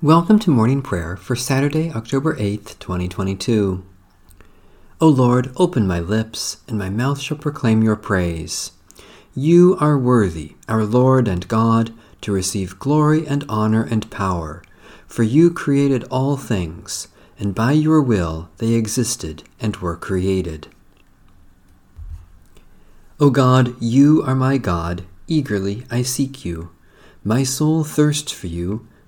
Welcome to morning prayer for Saturday, October 8th, 2022. O Lord, open my lips, and my mouth shall proclaim your praise. You are worthy, our Lord and God, to receive glory and honor and power, for you created all things, and by your will they existed and were created. O God, you are my God, eagerly I seek you. My soul thirsts for you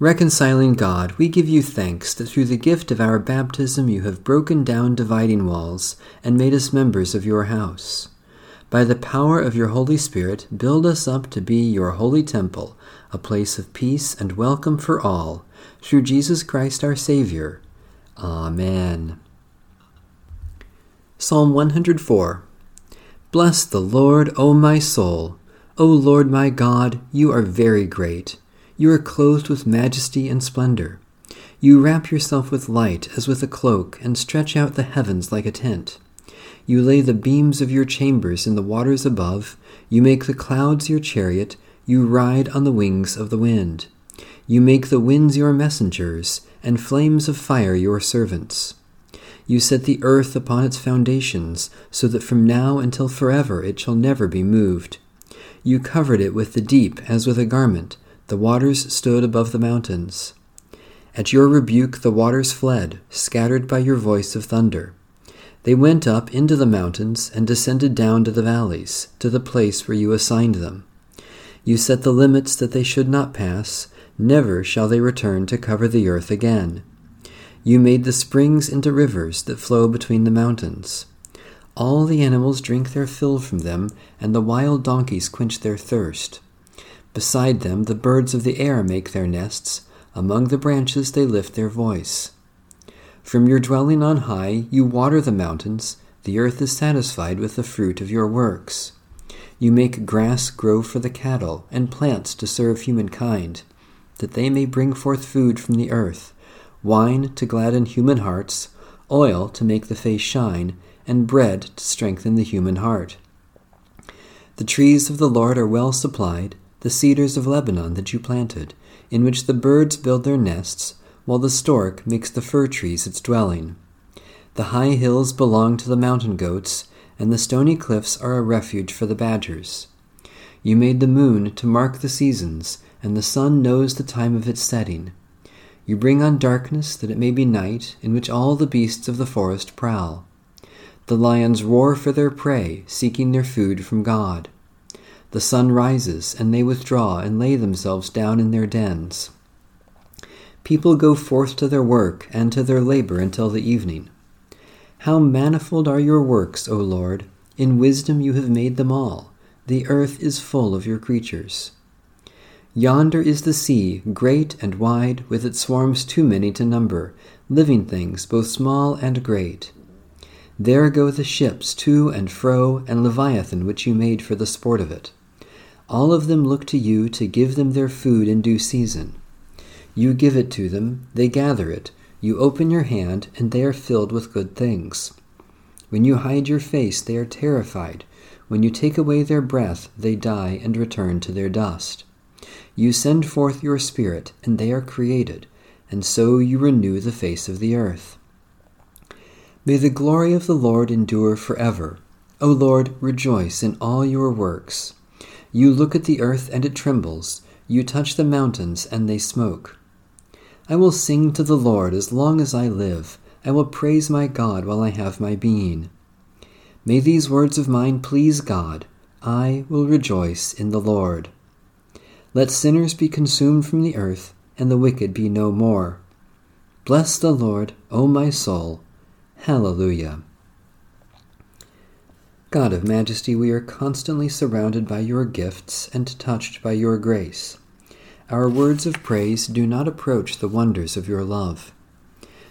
Reconciling God, we give you thanks that through the gift of our baptism you have broken down dividing walls and made us members of your house. By the power of your Holy Spirit, build us up to be your holy temple, a place of peace and welcome for all, through Jesus Christ our Savior. Amen. Psalm 104 Bless the Lord, O my soul. O Lord my God, you are very great. You are clothed with majesty and splendor. You wrap yourself with light as with a cloak, and stretch out the heavens like a tent. You lay the beams of your chambers in the waters above. You make the clouds your chariot. You ride on the wings of the wind. You make the winds your messengers, and flames of fire your servants. You set the earth upon its foundations, so that from now until forever it shall never be moved. You covered it with the deep as with a garment the waters stood above the mountains. At your rebuke the waters fled, scattered by your voice of thunder. They went up into the mountains and descended down to the valleys, to the place where you assigned them. You set the limits that they should not pass, never shall they return to cover the earth again. You made the springs into rivers that flow between the mountains. All the animals drink their fill from them, and the wild donkeys quench their thirst. Beside them the birds of the air make their nests, among the branches they lift their voice. From your dwelling on high you water the mountains, the earth is satisfied with the fruit of your works. You make grass grow for the cattle, and plants to serve humankind, that they may bring forth food from the earth, wine to gladden human hearts, oil to make the face shine, and bread to strengthen the human heart. The trees of the Lord are well supplied the cedars of Lebanon that you planted, in which the birds build their nests, while the stork makes the fir trees its dwelling. The high hills belong to the mountain goats, and the stony cliffs are a refuge for the badgers. You made the moon to mark the seasons, and the sun knows the time of its setting. You bring on darkness that it may be night, in which all the beasts of the forest prowl. The lions roar for their prey, seeking their food from God. The sun rises, and they withdraw and lay themselves down in their dens. People go forth to their work and to their labor until the evening. How manifold are your works, O Lord! In wisdom you have made them all. The earth is full of your creatures. Yonder is the sea, great and wide, with its swarms too many to number, living things both small and great. There go the ships to and fro, and Leviathan which you made for the sport of it. All of them look to you to give them their food in due season. You give it to them, they gather it. You open your hand, and they are filled with good things. When you hide your face, they are terrified. When you take away their breath, they die and return to their dust. You send forth your Spirit, and they are created, and so you renew the face of the earth. May the glory of the Lord endure forever. O Lord, rejoice in all your works. You look at the earth and it trembles. You touch the mountains and they smoke. I will sing to the Lord as long as I live. I will praise my God while I have my being. May these words of mine please God. I will rejoice in the Lord. Let sinners be consumed from the earth, and the wicked be no more. Bless the Lord, O my soul. Hallelujah. God of majesty, we are constantly surrounded by your gifts and touched by your grace. Our words of praise do not approach the wonders of your love.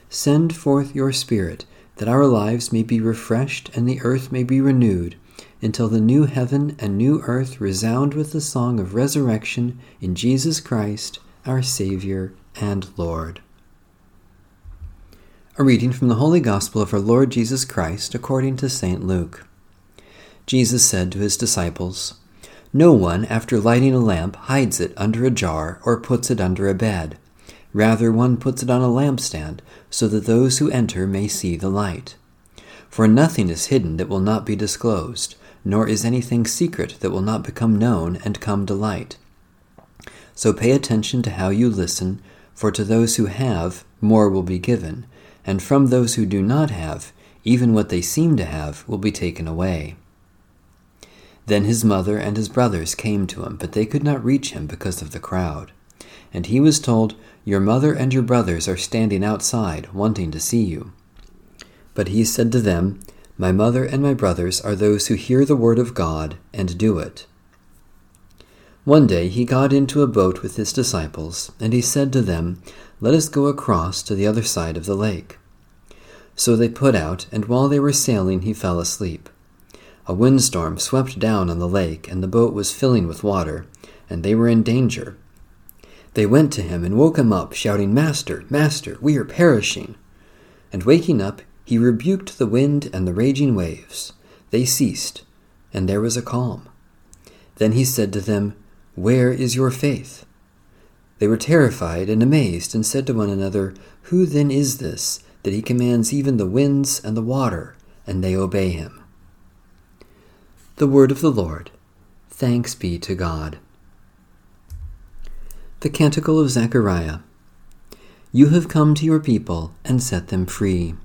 Send forth your Spirit, that our lives may be refreshed and the earth may be renewed, until the new heaven and new earth resound with the song of resurrection in Jesus Christ, our Savior and Lord. A reading from the Holy Gospel of our Lord Jesus Christ according to St. Luke. Jesus said to his disciples, No one, after lighting a lamp, hides it under a jar or puts it under a bed. Rather, one puts it on a lampstand, so that those who enter may see the light. For nothing is hidden that will not be disclosed, nor is anything secret that will not become known and come to light. So pay attention to how you listen, for to those who have, more will be given and from those who do not have, even what they seem to have will be taken away. Then his mother and his brothers came to him, but they could not reach him because of the crowd. And he was told, Your mother and your brothers are standing outside, wanting to see you. But he said to them, My mother and my brothers are those who hear the word of God and do it. One day he got into a boat with his disciples, and he said to them, let us go across to the other side of the lake. So they put out, and while they were sailing, he fell asleep. A windstorm swept down on the lake, and the boat was filling with water, and they were in danger. They went to him and woke him up, shouting, Master, Master, we are perishing. And waking up, he rebuked the wind and the raging waves. They ceased, and there was a calm. Then he said to them, Where is your faith? They were terrified and amazed, and said to one another, Who then is this, that he commands even the winds and the water, and they obey him? The word of the Lord. Thanks be to God. The Canticle of Zechariah. You have come to your people and set them free.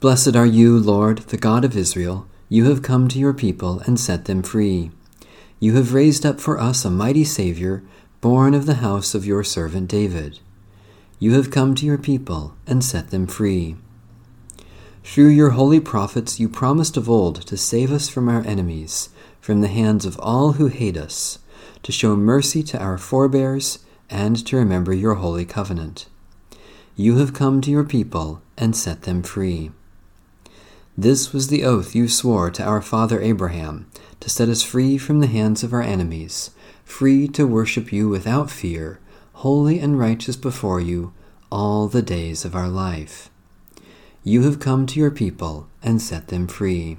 Blessed are you, Lord, the God of Israel. You have come to your people and set them free. You have raised up for us a mighty Savior born of the house of your servant David. You have come to your people and set them free. Through your holy prophets, you promised of old to save us from our enemies, from the hands of all who hate us, to show mercy to our forebears, and to remember your holy covenant. You have come to your people and set them free. This was the oath you swore to our father Abraham, to set us free from the hands of our enemies free to worship you without fear, holy and righteous before you all the days of our life. You have come to your people and set them free.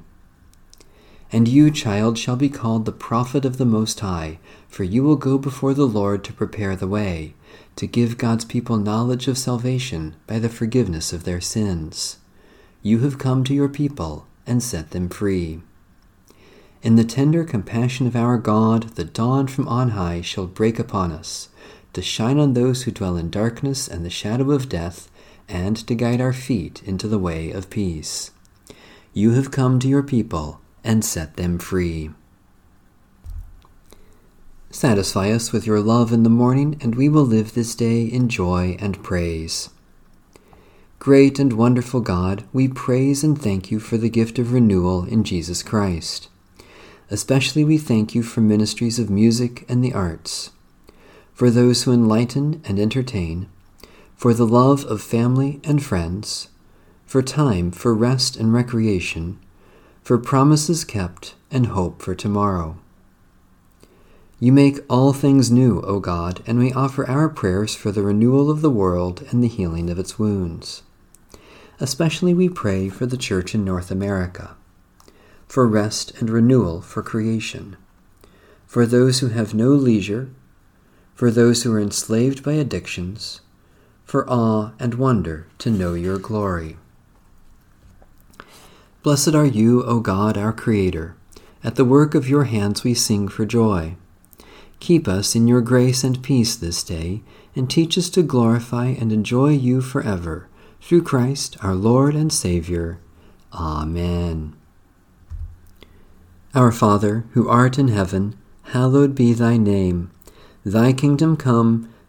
And you, child, shall be called the prophet of the Most High, for you will go before the Lord to prepare the way, to give God's people knowledge of salvation by the forgiveness of their sins. You have come to your people and set them free. In the tender compassion of our God, the dawn from on high shall break upon us, to shine on those who dwell in darkness and the shadow of death, and to guide our feet into the way of peace. You have come to your people and set them free. Satisfy us with your love in the morning, and we will live this day in joy and praise. Great and wonderful God, we praise and thank you for the gift of renewal in Jesus Christ. Especially we thank you for ministries of music and the arts, for those who enlighten and entertain, for the love of family and friends, for time for rest and recreation, for promises kept and hope for tomorrow. You make all things new, O God, and we offer our prayers for the renewal of the world and the healing of its wounds. Especially we pray for the Church in North America for rest and renewal for creation, for those who have no leisure, for those who are enslaved by addictions, for awe and wonder to know your glory. Blessed are you, O God, our Creator. At the work of your hands we sing for joy. Keep us in your grace and peace this day, and teach us to glorify and enjoy you forever. Through Christ our Lord and Savior. Amen. Our Father, who art in heaven, hallowed be thy name. Thy kingdom come,